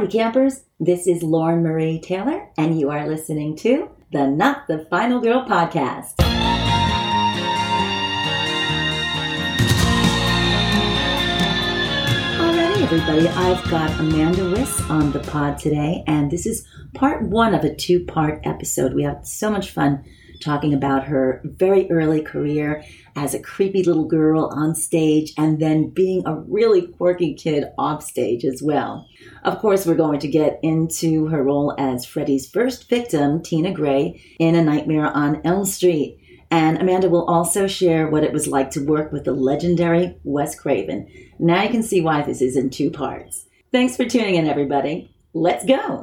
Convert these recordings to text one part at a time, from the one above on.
Howdy, campers. This is Lauren Marie Taylor, and you are listening to the Not the Final Girl podcast. Alrighty, everybody, I've got Amanda Wyss on the pod today, and this is part one of a two part episode. We have so much fun talking about her very early career as a creepy little girl on stage and then being a really quirky kid off stage as well. Of course, we're going to get into her role as Freddy's first victim, Tina Gray, in A Nightmare on Elm Street. And Amanda will also share what it was like to work with the legendary Wes Craven. Now you can see why this is in two parts. Thanks for tuning in, everybody. Let's go.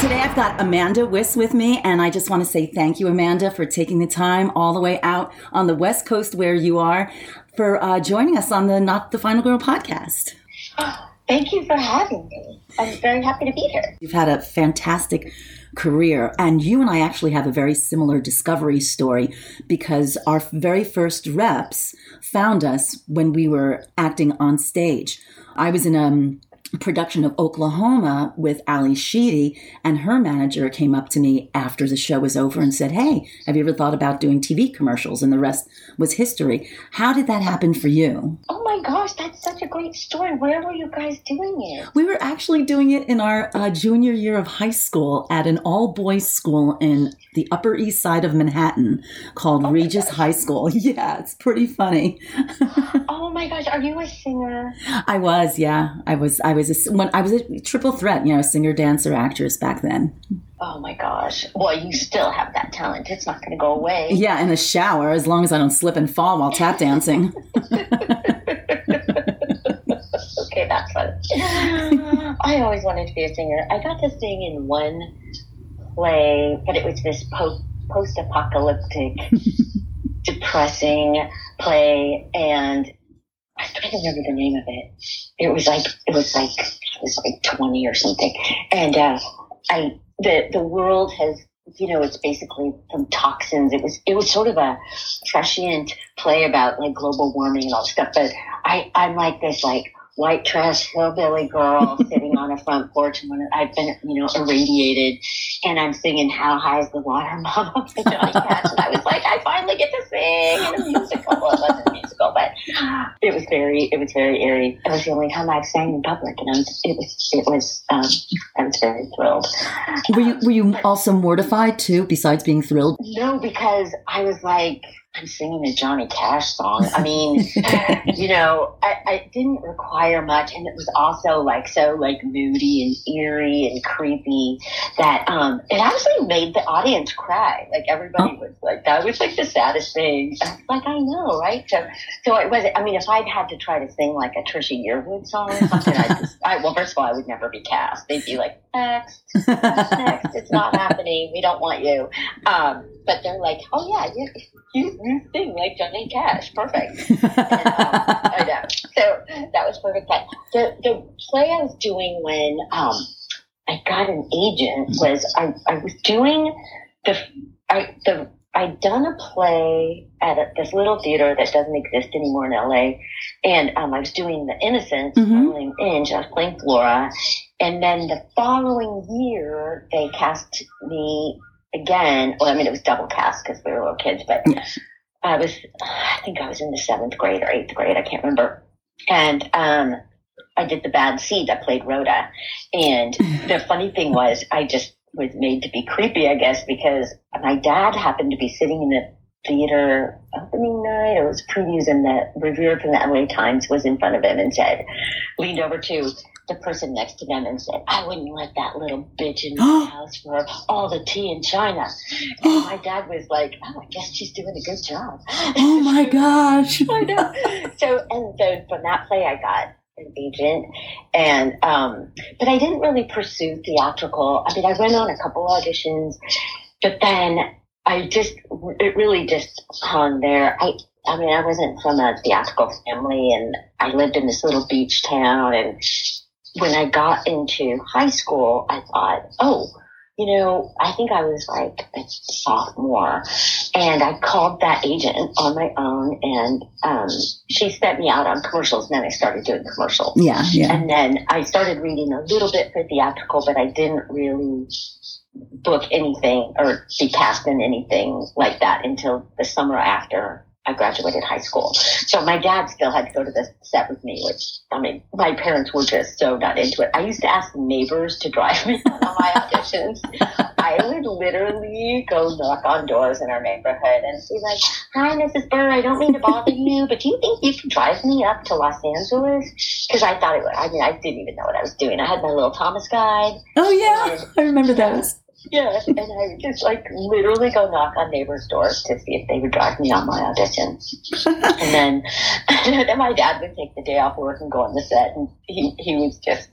Today I've got Amanda Wyss with me, and I just want to say thank you, Amanda, for taking the time all the way out on the West Coast where you are for uh, joining us on the Not the Final Girl podcast. Oh, thank you for having me. I'm very happy to be here. You've had a fantastic career, and you and I actually have a very similar discovery story because our very first reps found us when we were acting on stage. I was in a um, production of Oklahoma with Ally Sheedy, and her manager came up to me after the show was over and said, Hey, have you ever thought about doing TV commercials? And the rest was history. How did that happen for you? Oh my gosh, that's such a great story. Where were you guys doing it? We were actually doing it in our uh, junior year of high school at an all boys school in the Upper East Side of Manhattan called oh Regis High School. Yeah, it's pretty funny. oh my gosh, are you a singer? I was, yeah. I was I was a, when I was a triple threat, you know, singer, dancer, actress back then. Oh my gosh. Well, you still have that talent. It's not going to go away. Yeah, in the shower as long as I don't slip and fall while tap dancing. okay, that's fun. I always wanted to be a singer. I got to sing in one play, but it was this post post apocalyptic, depressing play, and I can't remember the name of it. It was like it was like it was like twenty or something, and uh, I the the world has you know it's basically from toxins. It was it was sort of a prescient play about like global warming and all this stuff. But I I'm like this like white trash hillbilly girl sitting on a front porch and when I've been, you know, irradiated and I'm singing How High is the Water Mama by Johnny Cash. And I was like, I finally get to sing in a musical. Well, it wasn't a musical, but it was very, it was very eerie. It was the only time I've sang in public and I was, it was, it was, um, I was very thrilled. Were you, were you also mortified too, besides being thrilled? No, because I was like, I'm singing a Johnny Cash song. I mean, you know, I, I, didn't require much, and it was also like so like moody and eerie and creepy that um it actually made the audience cry. Like everybody oh. was like, that was like the saddest thing. I like, I know, right? So, so it was. I mean, if I'd had to try to sing like a Trisha Yearwood song or something, I just, I well, first of all, I would never be cast. They'd be like, next, next, it's not happening. We don't want you. Um, but they're like, oh yeah, you, you, you sing like Johnny Cash, perfect. and, um, I know. So that was perfect. But the the play I was doing when um, I got an agent was I, I was doing the I the I'd done a play at a, this little theater that doesn't exist anymore in LA, and um, I was doing The Innocents, mm-hmm. Inge. I was playing Flora, and then the following year they cast me again, well, I mean, it was double cast because we were little kids, but I was, I think I was in the seventh grade or eighth grade. I can't remember. And, um, I did the bad seed. I played Rhoda. And the funny thing was I just was made to be creepy, I guess, because my dad happened to be sitting in the theater opening night. It was previews and the reviewer from the LA Times was in front of him and said, leaned over to the person next to them and said, I wouldn't let that little bitch in my house for all the tea in China. And my dad was like, Oh, I guess she's doing a good job. Oh my gosh. I know. So, and so from that play, I got an agent and, um, but I didn't really pursue theatrical. I mean, I went on a couple auditions, but then I just, it really just hung there. I, I mean, I wasn't from a theatrical family and I lived in this little beach town and when I got into high school, I thought, oh, you know, I think I was like a sophomore and I called that agent on my own and, um, she sent me out on commercials and then I started doing commercials. Yeah. Yeah. And then I started reading a little bit for theatrical, but I didn't really book anything or be cast in anything like that until the summer after I graduated high school. So my dad still had to go to the set with me, which I mean, my parents were just so not into it. I used to ask neighbors to drive me on my auditions. I would literally go knock on doors in our neighborhood and be like, "Hi, Mrs. Burr. I don't mean to bother you, but do you think you could drive me up to Los Angeles?" Because I thought it would. I mean, I didn't even know what I was doing. I had my little Thomas guide. Oh yeah, I remember those. Yeah, and I would just like literally go knock on neighbors' doors to see if they would drive me on my audition. and then, then my dad would take the day off work and go on the set, and he he was just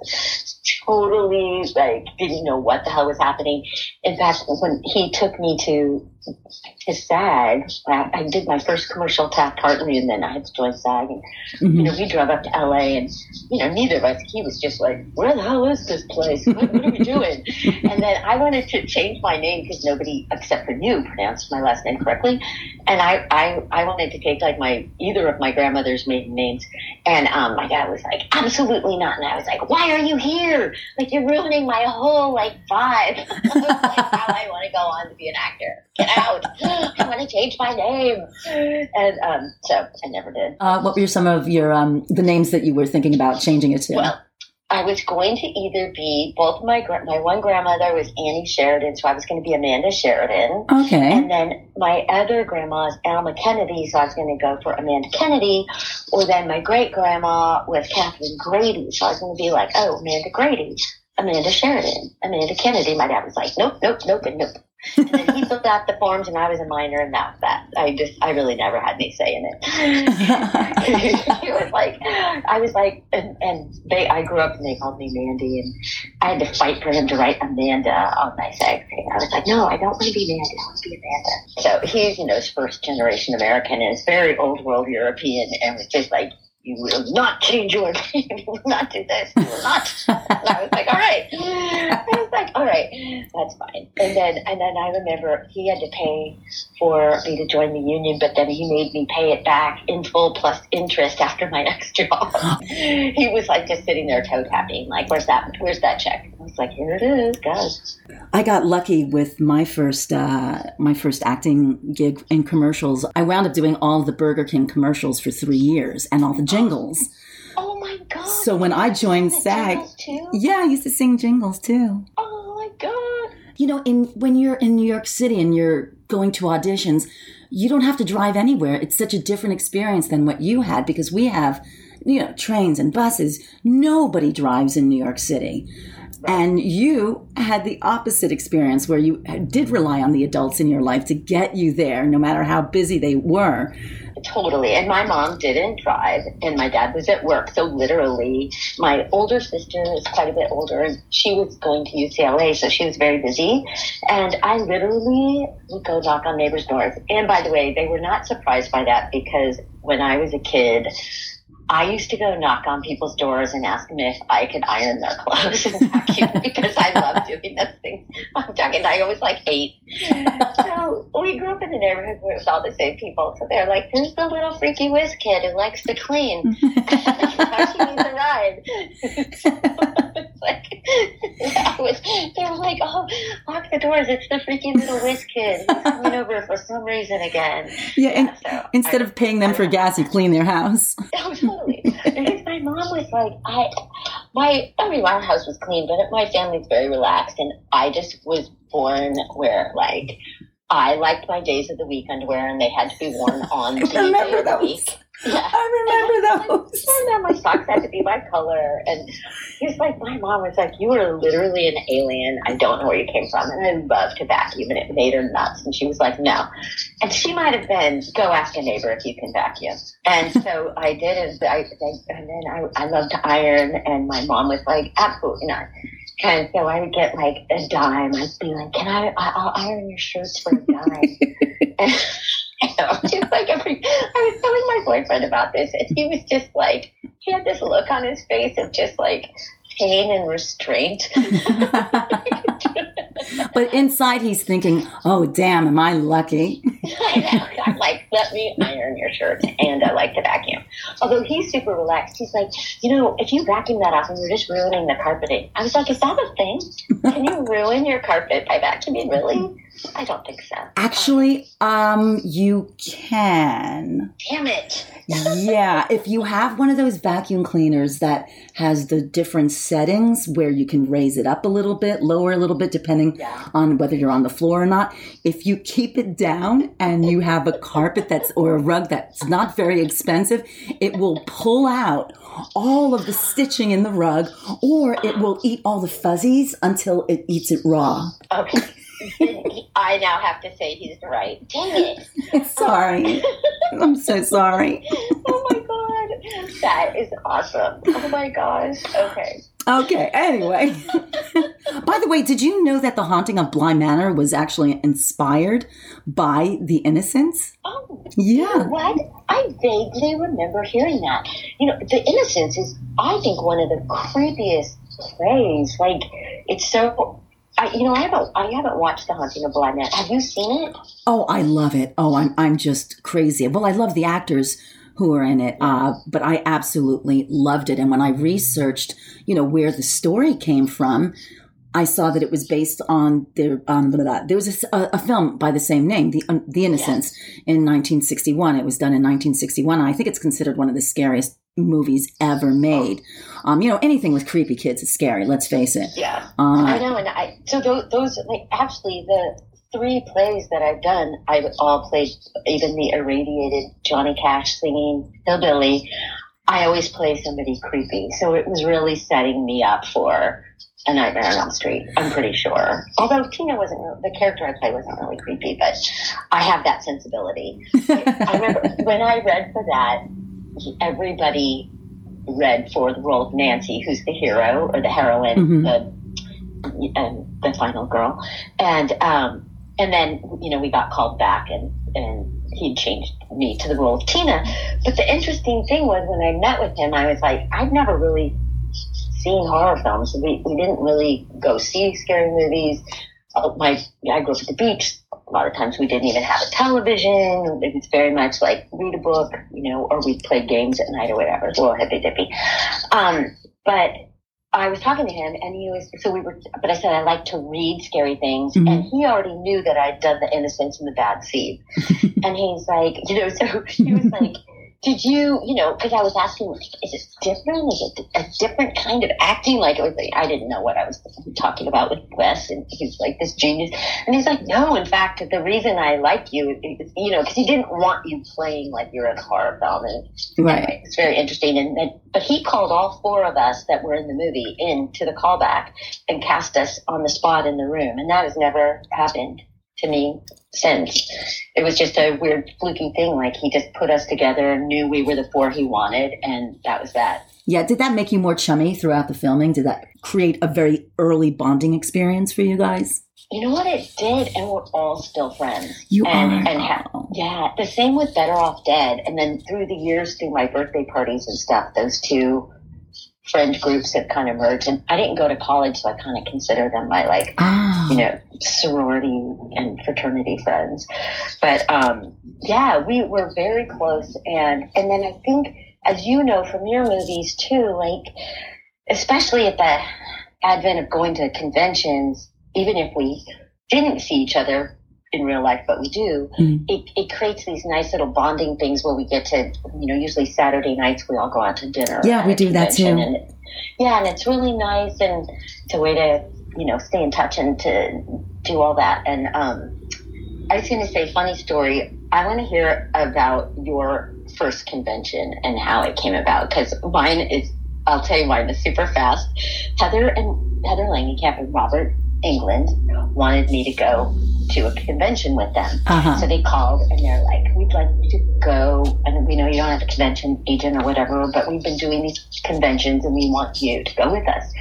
totally like didn't know what the hell was happening. In fact, when he took me to to SAG, I, I did my first commercial Taft Hartley, and then I had to join SAG. And Mhm. you know, we drove up to LA, and you know, neither of us. He was just like, "Where the hell is this place? What, what are we doing?" and then I wanted to change my name because nobody except for you pronounced my last name correctly, and I I I wanted to take like my either of my grandmother's maiden names, and um, my dad was like, "Absolutely not," and I was like, "Why are you here? Like you're ruining my whole like vibe." Like, "How I want to go on to be an actor? Get out! I want to change my name," and um, so I never did. Uh, what were some of your um, the names that you were thinking about changing it to? Well, I was going to either be both my my one grandmother was Annie Sheridan, so I was going to be Amanda Sheridan, okay. and then my other grandma is Alma Kennedy, so I was going to go for Amanda Kennedy, or then my great grandma was Catherine Grady, so I was going to be like, oh, Amanda Grady, Amanda Sheridan, Amanda Kennedy. My dad was like, nope, nope, nope, and nope. And then he filled out the forms, and I was a minor, and that was that. I just, I really never had any say in it. he was like, I was like, and, and they, I grew up and they called me Mandy, and I had to fight for him to write Amanda on my SAG. I was like, no, I don't want to be Mandy, I want to be Amanda. So he's, you know, first generation American and is very old world European, and was just like, you will not change your name. You will not do this. You will not. And I was like, all right. I was like, all right, that's fine. And then, and then I remember he had to pay for me to join the union, but then he made me pay it back in full plus interest after my next job. he was like just sitting there toe tapping, like, where's that, where's that check? I was like, here it is, guys. I got lucky with my first uh, my first acting gig in commercials. I wound up doing all the Burger King commercials for three years and all the jingles. Oh my God. So when I joined SAG, too? yeah, I used to sing jingles too. Oh my God. You know, in when you're in New York City and you're going to auditions, you don't have to drive anywhere. It's such a different experience than what you had because we have, you know, trains and buses. Nobody drives in New York City. And you had the opposite experience where you did rely on the adults in your life to get you there, no matter how busy they were. Totally. And my mom didn't drive, and my dad was at work. So literally, my older sister is quite a bit older, and she was going to UCLA, so she was very busy. And I literally would go knock on neighbors' doors. And by the way, they were not surprised by that because when I was a kid, I used to go knock on people's doors and ask them if I could iron their clothes and vacuum because I love doing those things. I'm talking, I was like eight. So we grew up in a neighborhood where it was all the same people. So they're like, there's the little freaky whiz kid who likes to clean. she needs a ride. Like, I was, they were like, oh, lock the doors. It's the freaking little whiz kid. Coming over for some reason again. Yeah, and So instead I- of paying them for gas, you clean their house. Oh, totally. because my mom was like, I, my, I mean, our house was clean, but my family's very relaxed, and I just was born where, like, I liked my days of the week underwear, and they had to be worn on the day of the week. Yeah. I remember those. And then my socks had to be my color. And he was like, my mom was like, you were literally an alien. I don't know where you came from. And I loved to vacuum and it made her nuts. And she was like, no. And she might have been, go ask a neighbor if you can vacuum. And so I did. And, I, I, and then I, I loved to iron. And my mom was like, absolutely not. And so I would get like a dime. I'd be like, can I, I I'll iron your shirts for a dime. and, you know, just like every, I was telling my boyfriend about this, and he was just like, he had this look on his face of just like pain and restraint. but inside he's thinking, oh, damn, am I lucky? I know. I'm like, let me iron your shirt and I like to vacuum. Although he's super relaxed. He's like, you know, if you vacuum that off and you're just ruining the carpeting. I was like, is that a thing? Can you ruin your carpet by vacuuming? Really? I don't think so. Actually, um, you can. Damn it. yeah, if you have one of those vacuum cleaners that has the different settings where you can raise it up a little bit, lower a little bit, depending Yeah. on whether you're on the floor or not. If you keep it down and you have a carpet that's or a rug that's not very expensive, it will pull out all of the stitching in the rug, or it will eat all the fuzzies until it eats it raw. Okay. I now have to say he's right. Dang it. sorry. Um, I'm so sorry. Oh my god. That is awesome. Oh my gosh. Okay. Okay, anyway. By the way, did you know that The Haunting of Bly Manor was actually inspired by The Innocents? Oh, Yeah. what? I vaguely remember hearing that. You know, The Innocents is, I think, one of the creepiest plays. Like, it's so. I, you know, I haven't, I haven't watched The Haunting of Bly Manor. Have you seen it? Oh, I love it. Oh, I'm I'm just crazy. Well, I love the actors who are in it, uh, but I absolutely loved it. And when I researched, you know, where the story came from, I saw that it was based on there. Um, blah, blah, blah. There was a film by the same name, The um, The Innocents, in 1961. It was done in 1961. I think it's considered one of the scariest movies ever made. Um, you know, anything with creepy kids is scary. Let's face it. Yeah. I Uh, know, and I so those, those like actually the three plays that I've done, I've all played even the irradiated Johnny Cash singing hillbilly. I always play somebody creepy, so it was really setting me up for a Nightmare on Elm Street. I'm pretty sure. Although Tina wasn't the character I play wasn't really creepy, but I have that sensibility. I remember when I read for that, everybody read for the role of Nancy, who's the hero or the heroine, Mhm. the um, the final girl, and um, and then you know we got called back and and he changed me to the role of Tina. But the interesting thing was when I met with him, I was like, I've never really seen horror films. We we didn't really go see scary movies. Uh, my I grew up at the beach. A lot of times we didn't even have a television. It was very much like read a book, you know, or we played games at night or whatever. It's a little hippy dippy. Um, but I was talking to him and he was, so we were, but I said I like to read scary things. Mhm. And he already knew that I'd done The Innocents and the Bad Seed. and he's like, you know, so he was like, did you, you know, because I was asking, like, is it different? Is it a different kind of acting? Like, it was like, I didn't know what I was talking about with Wes, and he's like this genius. And he's like, no, in fact, the reason I like you, is, you know, because he didn't want you playing like you're in a horror film. And right. Anyway, it's very interesting. And then, but he called all four of us that were in the movie into the callback and cast us on the spot in the room. And that has never happened to me since. It was just a weird fluky thing. Like he just put us together and knew we were the four he wanted. And that was that. Yeah, did that make you more chummy throughout the filming? Did that create a very early bonding experience for you guys? You know what it did? And we're all still friends. You and, are. And ha- yeah, the same with Better Off Dead. And then through the years, through my birthday parties and stuff, those two friend groups have kind of merged. And I didn't go to college, so I kind of consider them my like, Ah, you know, sorority and fraternity friends. But um, yeah, we were very close. And and then I think, as you know from your movies too, like especially at the advent of going to conventions, even if we didn't see each other in real life, but we do, Mhm. it, it creates these nice little bonding things where we get to, you know, usually Saturday nights we all go out to dinner. Yeah, we do that too. And it- yeah, and it's really nice and it's a way to, you know, stay in touch and to do all that. And um, I was going to say, funny story. I want to hear about your first convention and how it came about because mine is. I'll tell you mine is super fast. Heather and Heather Langenkamp and Robert Englund wanted me to go to a convention with them. uh-huh. So they called and they're like, we'd like you to go. And we know you don't have a convention agent or whatever, but we've been doing these conventions and we want you to go with us.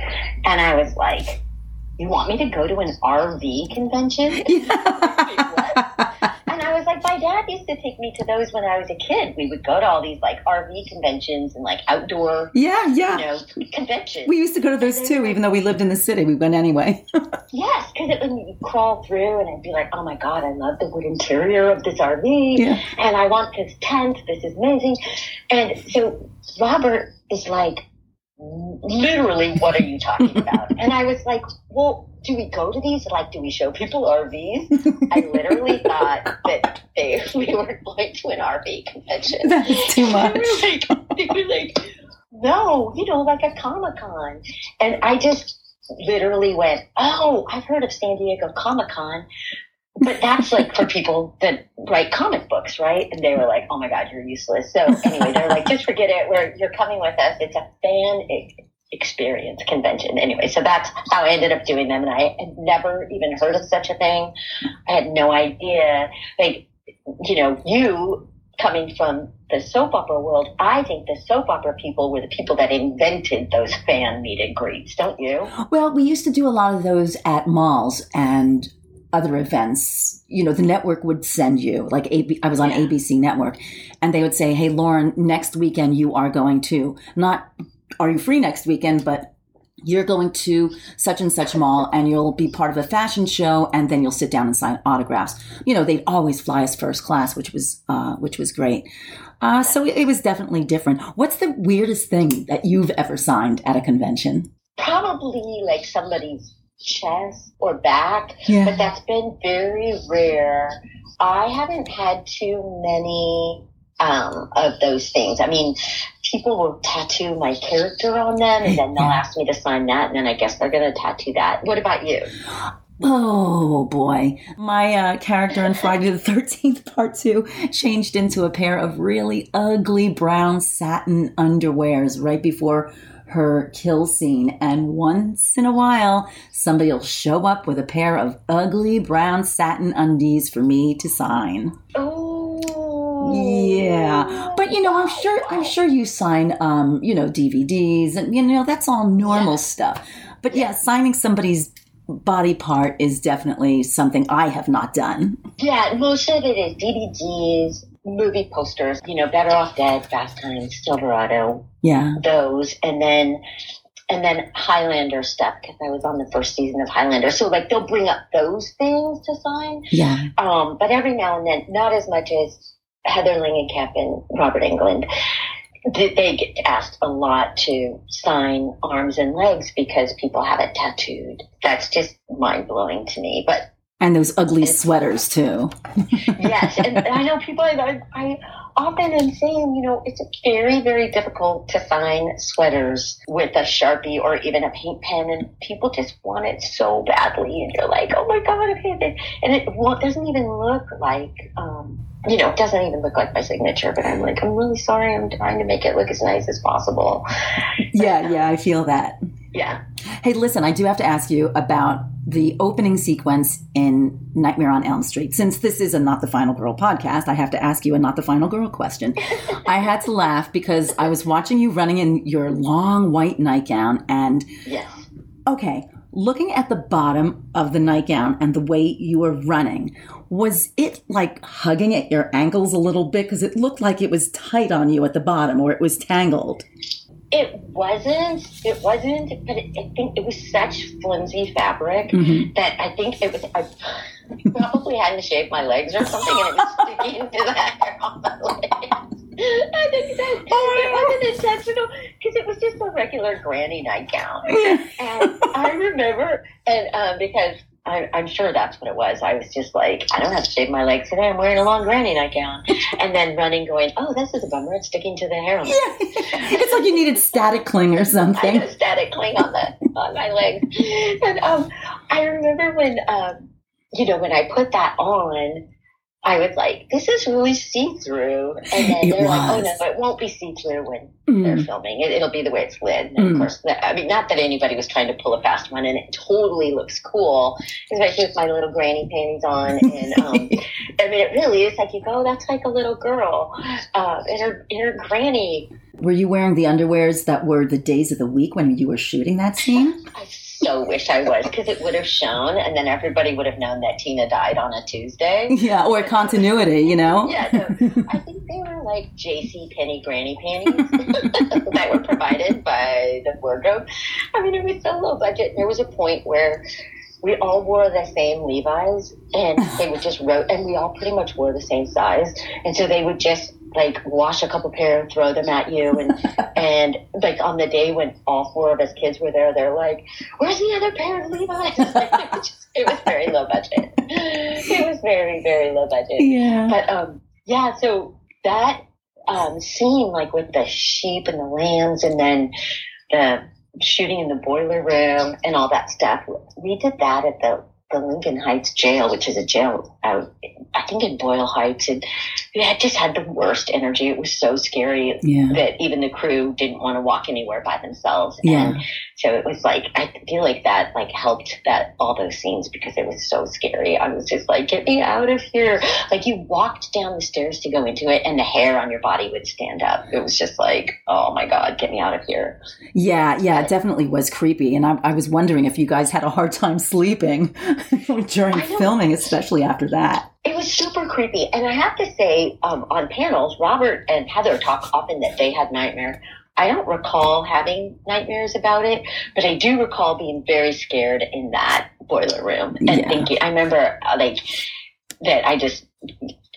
And I was like, you want me to go to an RV convention? And I was like, by dad used to take me to those when I was a kid. We would go to all these like RV conventions and like outdoor, Yeah, yeah. you know, conventions. We used to go to those too, even though we lived in the city. We went anyway. yes, because it would crawl through, and I'd be like, "Oh my god, I love the wood interior of this RV, Yeah. and I want this tent. This is amazing." And so Robert is like, "Literally, what are you talking about?" and I was like, "Well." Do we go to these? Like, do we show people RVs? I literally oh thought that they, we were going to an RV convention. that is too much. They were like, they were like, no, you know, like a Comic Con. And I just literally went, oh, I've heard of San Diego Comic Con. But that's like for people that write comic books, right? And they were like, oh my God, you're useless. So anyway, they're like, just forget it. We're, you're coming with us. It's a fan experience convention. Anyway, so that's how I ended up doing them. And I had never even heard of such a thing. I had no idea. Like, you know, you coming from the soap opera world, I think the soap opera people were the people that invented those fan meet and greets, don't you? Well, we used to do a lot of those at malls and other events. You know, the network would send you, like AB, I was on Yeah. ABC Network, and they would say, "Hey, Lauren, next weekend you are going to not are you free next weekend, but." You're going to such and such mall and you'll be part of a fashion show and then you'll sit down and sign autographs. You know, they'd always fly us first class, which was, uh, which was great. Uh, so it, was definitely different. What's the weirdest thing that you've ever signed at a convention? Probably like somebody's chest or back, Yeah. but that's been very rare. I haven't had too many um, of those things. I mean, people will tattoo my character on them and then they'll ask me to sign that and then I guess they're going to tattoo that. What about you? Oh boy. My uh, character in Friday the 13th Part 2 changed into a pair of really ugly brown satin underwears right before her kill scene. And once in a while, somebody will show up with a pair of ugly brown satin undies for me to sign. Oh, Yeah. But you know, I'm sure I'm sure you sign um, you know, DVDs and you know, that's all normal Yeah. stuff. But yeah, signing somebody's body part is definitely something I have not done. Yeah, most of it is DVDs, movie posters, you know, Better Off Dead, Fast Times, Silverado, Yeah. those, and then and then Highlander stuff because I was on the first season of Highlander. So like they'll bring up those things to sign, Yeah. um, but every now and then, not as much as Heather Langenkamp and Robert Englund. They get asked a lot to sign arms and legs because people have it tattooed. That's just mind blowing to me. But And those ugly sweaters too. yes, and I know people. I, I often am saying, you know, it's very, very difficult to sign sweaters with a sharpie or even a paint pen, and people just want it so badly, and you're like, oh my god, I hate it, and it well, it doesn't even look like, um, you know, it doesn't even look like my signature. But I'm like, I'm really sorry. I'm trying to make it look as nice as possible. Yeah, yeah, I feel that. Yeah. Hey, listen, I do have to ask you about the opening sequence in Nightmare on Elm Street. Since this is a Not the Final Girl podcast, I have to ask you a Not the Final Girl question. I had to laugh because I was watching you running in your long white nightgown, and Yes. okay, looking at the bottom of the nightgown and the way you were running, was it like hugging at your ankles a little bit? Because it looked like it was tight on you at the bottom or it was tangled. It wasn't. It wasn't. But it, I think it was such flimsy fabric Mhm. that I think it was. I probably hadn't shaved my legs or something, and it was sticking to the hair on my legs. I think that oh, it wasn't intentional because it was just a regular granny nightgown. And I remember, and um, because I, I'm sure that's what it was. I was just like, I don't have to shave my legs today. I'm wearing a long granny nightgown, and then running, going, oh, this is a bummer. It's sticking to the hair. on my it's like you needed static cling or something. static cling on the on my legs. And um, I remember when um, you know, when I put that on, I was like, "This is really see through." And then they're like, "Oh no, it won't be see through when they're Mm. filming. It, it'll be the way it's lit." And Mm. of course, I mean, not that anybody was trying to pull a fast one, and it totally looks cool, especially with my little granny panties on. And um, I mean, it really is like you go, "That's like a little girl uh, in her in her granny Were you wearing the underwears that were the days of the week when you were shooting that scene? I so wish I was because it would have shown, and then everybody would have known that Tina died on a Tuesday. Yeah, or continuity, you know. Yeah, no, I think they were like J.C. Penney granny panties that were provided by the wardrobe. I mean, it was so low budget. There was a point where we all wore the same Levi's, and they would just wrote, and we all pretty much wore the same size, and so they would just like wash a couple pair and throw them at you. And and like on the day when all four of us kids were there they're like where's the other pair of levi's? It, was it was very low budget. It was very very low budget. Yeah. but um yeah so that um scene like with the sheep and the lambs and then the shooting in the boiler room and all that stuff we did that at the the Lincoln Heights jail, which is a jail out, I think in Boyle Heights, and we had just had the worst energy. It was so scary Yeah. that even the crew didn't want to walk anywhere by themselves. Yeah. And so it was like I feel like that like helped that all those scenes because it was so scary. I was just like, get me out of here. Like you walked down the stairs to go into it and the hair on your body would stand up. It was just like, oh my God, get me out of here. Yeah, yeah, it definitely was creepy. And I, I was wondering if you guys had a hard time sleeping during filming, especially after that. It was super creepy. And I have to say, um, on panels, Robert and Heather talk often that they had nightmare. I don't recall having nightmares about it, but I do recall being very scared in that boiler room and Yeah. thinking, I remember uh, like that I just,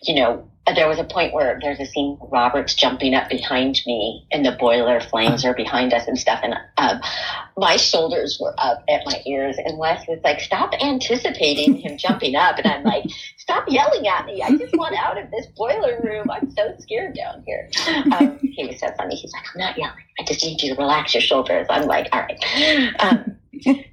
you know, there was a point where there's a scene Robert's jumping up behind me and the boiler flames are behind us and stuff. And um, my shoulders were up at my ears. And Wes was like, stop anticipating him jumping up. And I'm like, stop yelling at me. I just want out of this boiler room. I'm so scared down here. Um, he was so funny. He's like, I'm not yelling. I just need you to relax your shoulders. I'm like, all right. Um,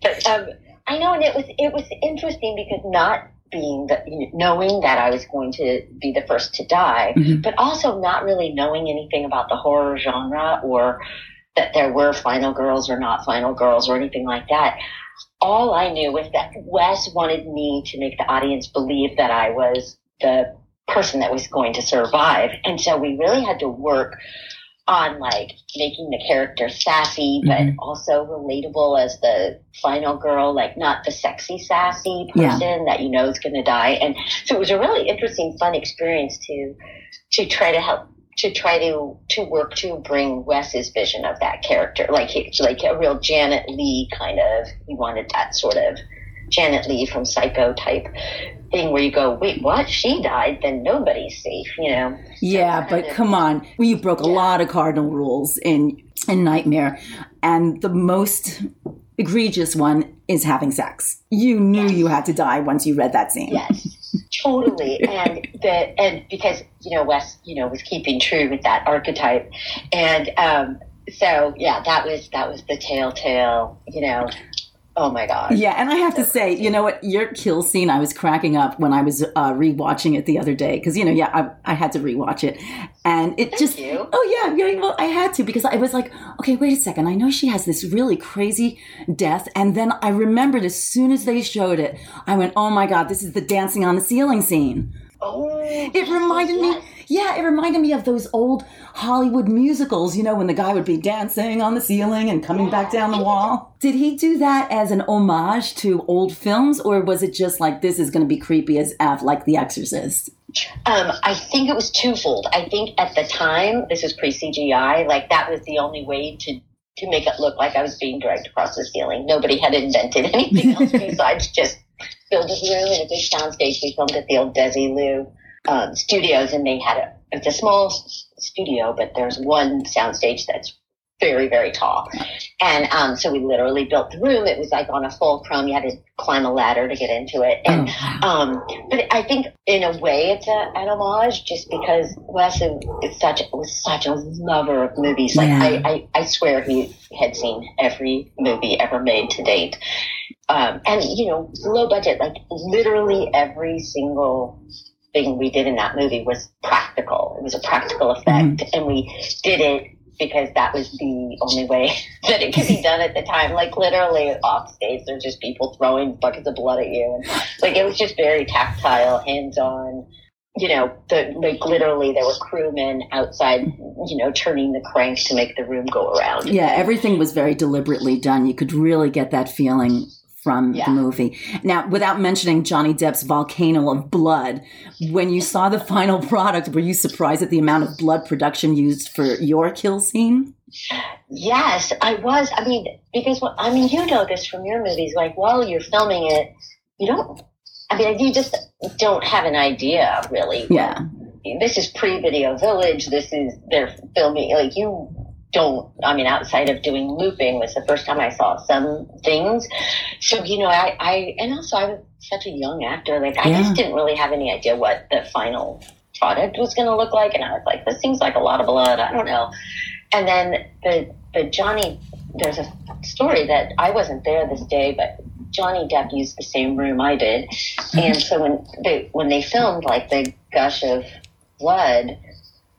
but um, I know, and it was it was interesting because not being the you know, knowing that I was going to be the first to die, Mhm. but also not really knowing anything about the horror genre or that there were final girls or not final girls or anything like that. All I knew was that Wes wanted me to make the audience believe that I was the person that was going to survive. And so we really had to work on like making the character sassy, but Mhm. also relatable as the final girl, like not the sexy sassy Yeah. person that you know is going to die. And so it was a really interesting, fun experience to to try to help to try to to work to bring Wes's vision of that character, like he- like a real Janet Leigh kind of. He wanted that sort of Janet Leigh from Psycho type thing where you go, wait, what? She died, then nobody's safe, you know. Yeah, but of- come on. You broke a Yeah. lot of cardinal rules in in Nightmare, and the most egregious one is having sex. You knew you had to die once you read that scene. Yes, totally. And the and because you know Wes, you know, was keeping true with that archetype, and um, so yeah, that was that was the telltale. You know, oh my god. Yeah, and I have to say, you know what? Your kill scene, I was cracking up when I was uh, rewatching it the other day because you know, yeah, I, I had to rewatch it, and it Thank just. you. Oh yeah, yeah. Well, I had to because I was like, okay, wait a second. I know she has this really crazy death, and then I remembered as soon as they showed it, I went, oh my god, this is the dancing on the ceiling scene. Oh, It reminded me, yeah, it reminded me of those old Hollywood musicals, you know, when the guy would be dancing on the ceiling and coming back down the wall. Did he do that as an homage to old films, or was it just like this is going to be creepy as F, like The Exorcist? Um, I think it was twofold. I think at the time, this was pre CGI, like that was the only way to to make it look like I was being dragged across the ceiling. Nobody had invented anything else besides just build a room and a big soundstage. We filmed at the old Desi Desilu um, studios, and they had a it's a small s- studio, but there's one soundstage that's very very tall, and um, so we literally built the room. It was like on a fulcrum. You had to climb a ladder to get into it, and Oh, um, but I think in a way it's a, an homage just because Wes is such was such a lover of movies. Like Yeah. I, I, I swear he had seen every movie ever made to date. Um, and you know, low budget, like literally every single thing we did in that movie was practical. It was a practical effect mm-hmm. and we did it because that was the only way that it could be done at the time. Like literally off stage, there's just people throwing buckets of blood at you, and like it was just very tactile, hands-on. you know, the like literally there were crewmen outside, you know, turning the crank to make the room go around. Yeah, everything was very deliberately done. You could really get that feeling from Yeah. the movie. Now, without mentioning Johnny Depp's volcano of blood, when you saw the final product, were you surprised at the amount of blood production used for your kill scene? Yes, I was. I mean, because what- I mean, you know this from your movies. Like while you're filming it, you don't. I mean, you just don't have an idea, really. Yeah. This is pre-video village. This is they're filming. Like you don't. I mean, outside of doing looping was the first time I saw some things. So you know, I, I and also I was such a young actor. Like I Yeah. just didn't really have any idea what the final product was going to look like, and I was like, this seems like a lot of blood. I don't know. And then the the Johnny, there's a story that I wasn't there this day, but Johnny Depp used the same room I did, and so when they when they filmed like the gush of blood,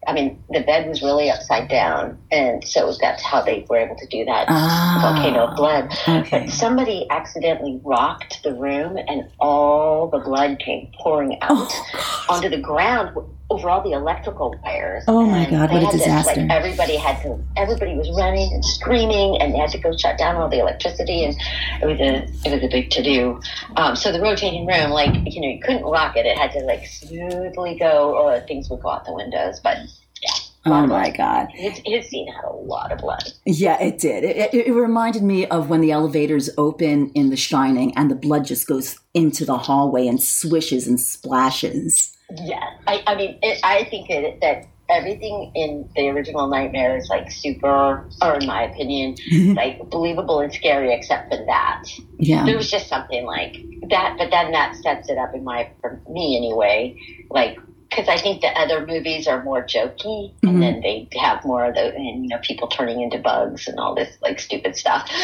I mean the bed was really upside down, and so that's how they were able to do that Ah. volcano of blood. Okay. But somebody accidentally rocked the room, and all the blood came pouring out Oh, onto the ground over all the electrical wires. Oh, my God, what a had to, disaster. like, everybody had to. Everybody was running and screaming, and they had to go shut down all the electricity, and it was a it was a big to do. Um, so the rotating room, like you know, you couldn't rock it; it had to like smoothly go, or things would go out the windows. But yeah, Oh my. God. His, his scene had a lot of blood. Yeah, it did. It, it, it reminded me of when the elevators open in The Shining and the blood just goes into the hallway and swishes and splashes. Yeah, I, I mean, it, I think it, that everything in the original Nightmare is like super, or in my opinion, mm-hmm. like believable and scary, except for that. Yeah. There was just something like that, but then that sets it up in my, for me anyway, like. Because I think the other movies are more jokey, and mm-hmm. then they have more of the, and you know, people turning into bugs and all this like stupid stuff.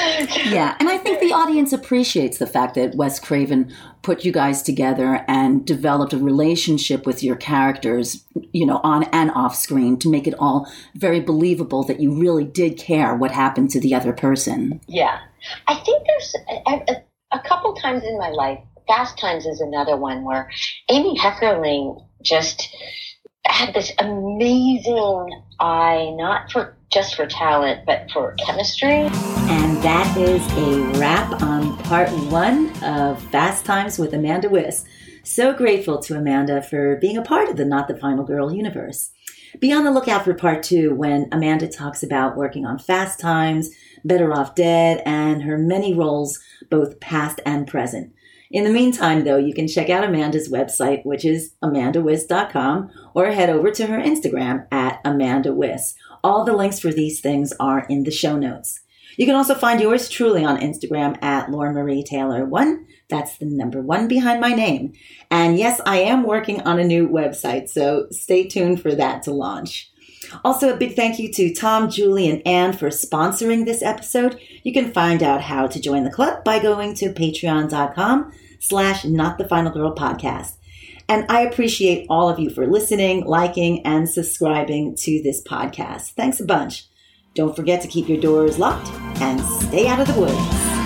Yeah, and I think the audience appreciates the fact that Wes Craven put you guys together and developed a relationship with your characters, you know, on and off screen to make it all very believable that you really did care what happened to the other person. Yeah, I think there's a, a, a couple times in my life. Fast Times is another one where Amy Heckerling just had this amazing eye, not for just for talent, but for chemistry. And that is a wrap on part one of Fast Times with Amanda Wyss. So grateful to Amanda for being a part of the Not the Final Girl universe. Be on the lookout for part two when Amanda talks about working on Fast Times, Better Off Dead, and her many roles, both past and present. In the meantime, though, you can check out Amanda's website, which is amandawyss.com, or head over to her Instagram at amandawyss. All the links for these things are in the show notes. You can also find yours truly on Instagram at Lauren Marie Taylor one. That's the number one behind my name. And yes, I am working on a new website, so stay tuned for that to launch. Also, a big thank you to Tom, Julie, and Anne for sponsoring this episode. You can find out how to join the club by going to patreon.com slash not the final girl podcast. And I appreciate all of you for listening, liking, and subscribing to this podcast. Thanks a bunch. Don't forget to keep your doors locked and stay out of the woods.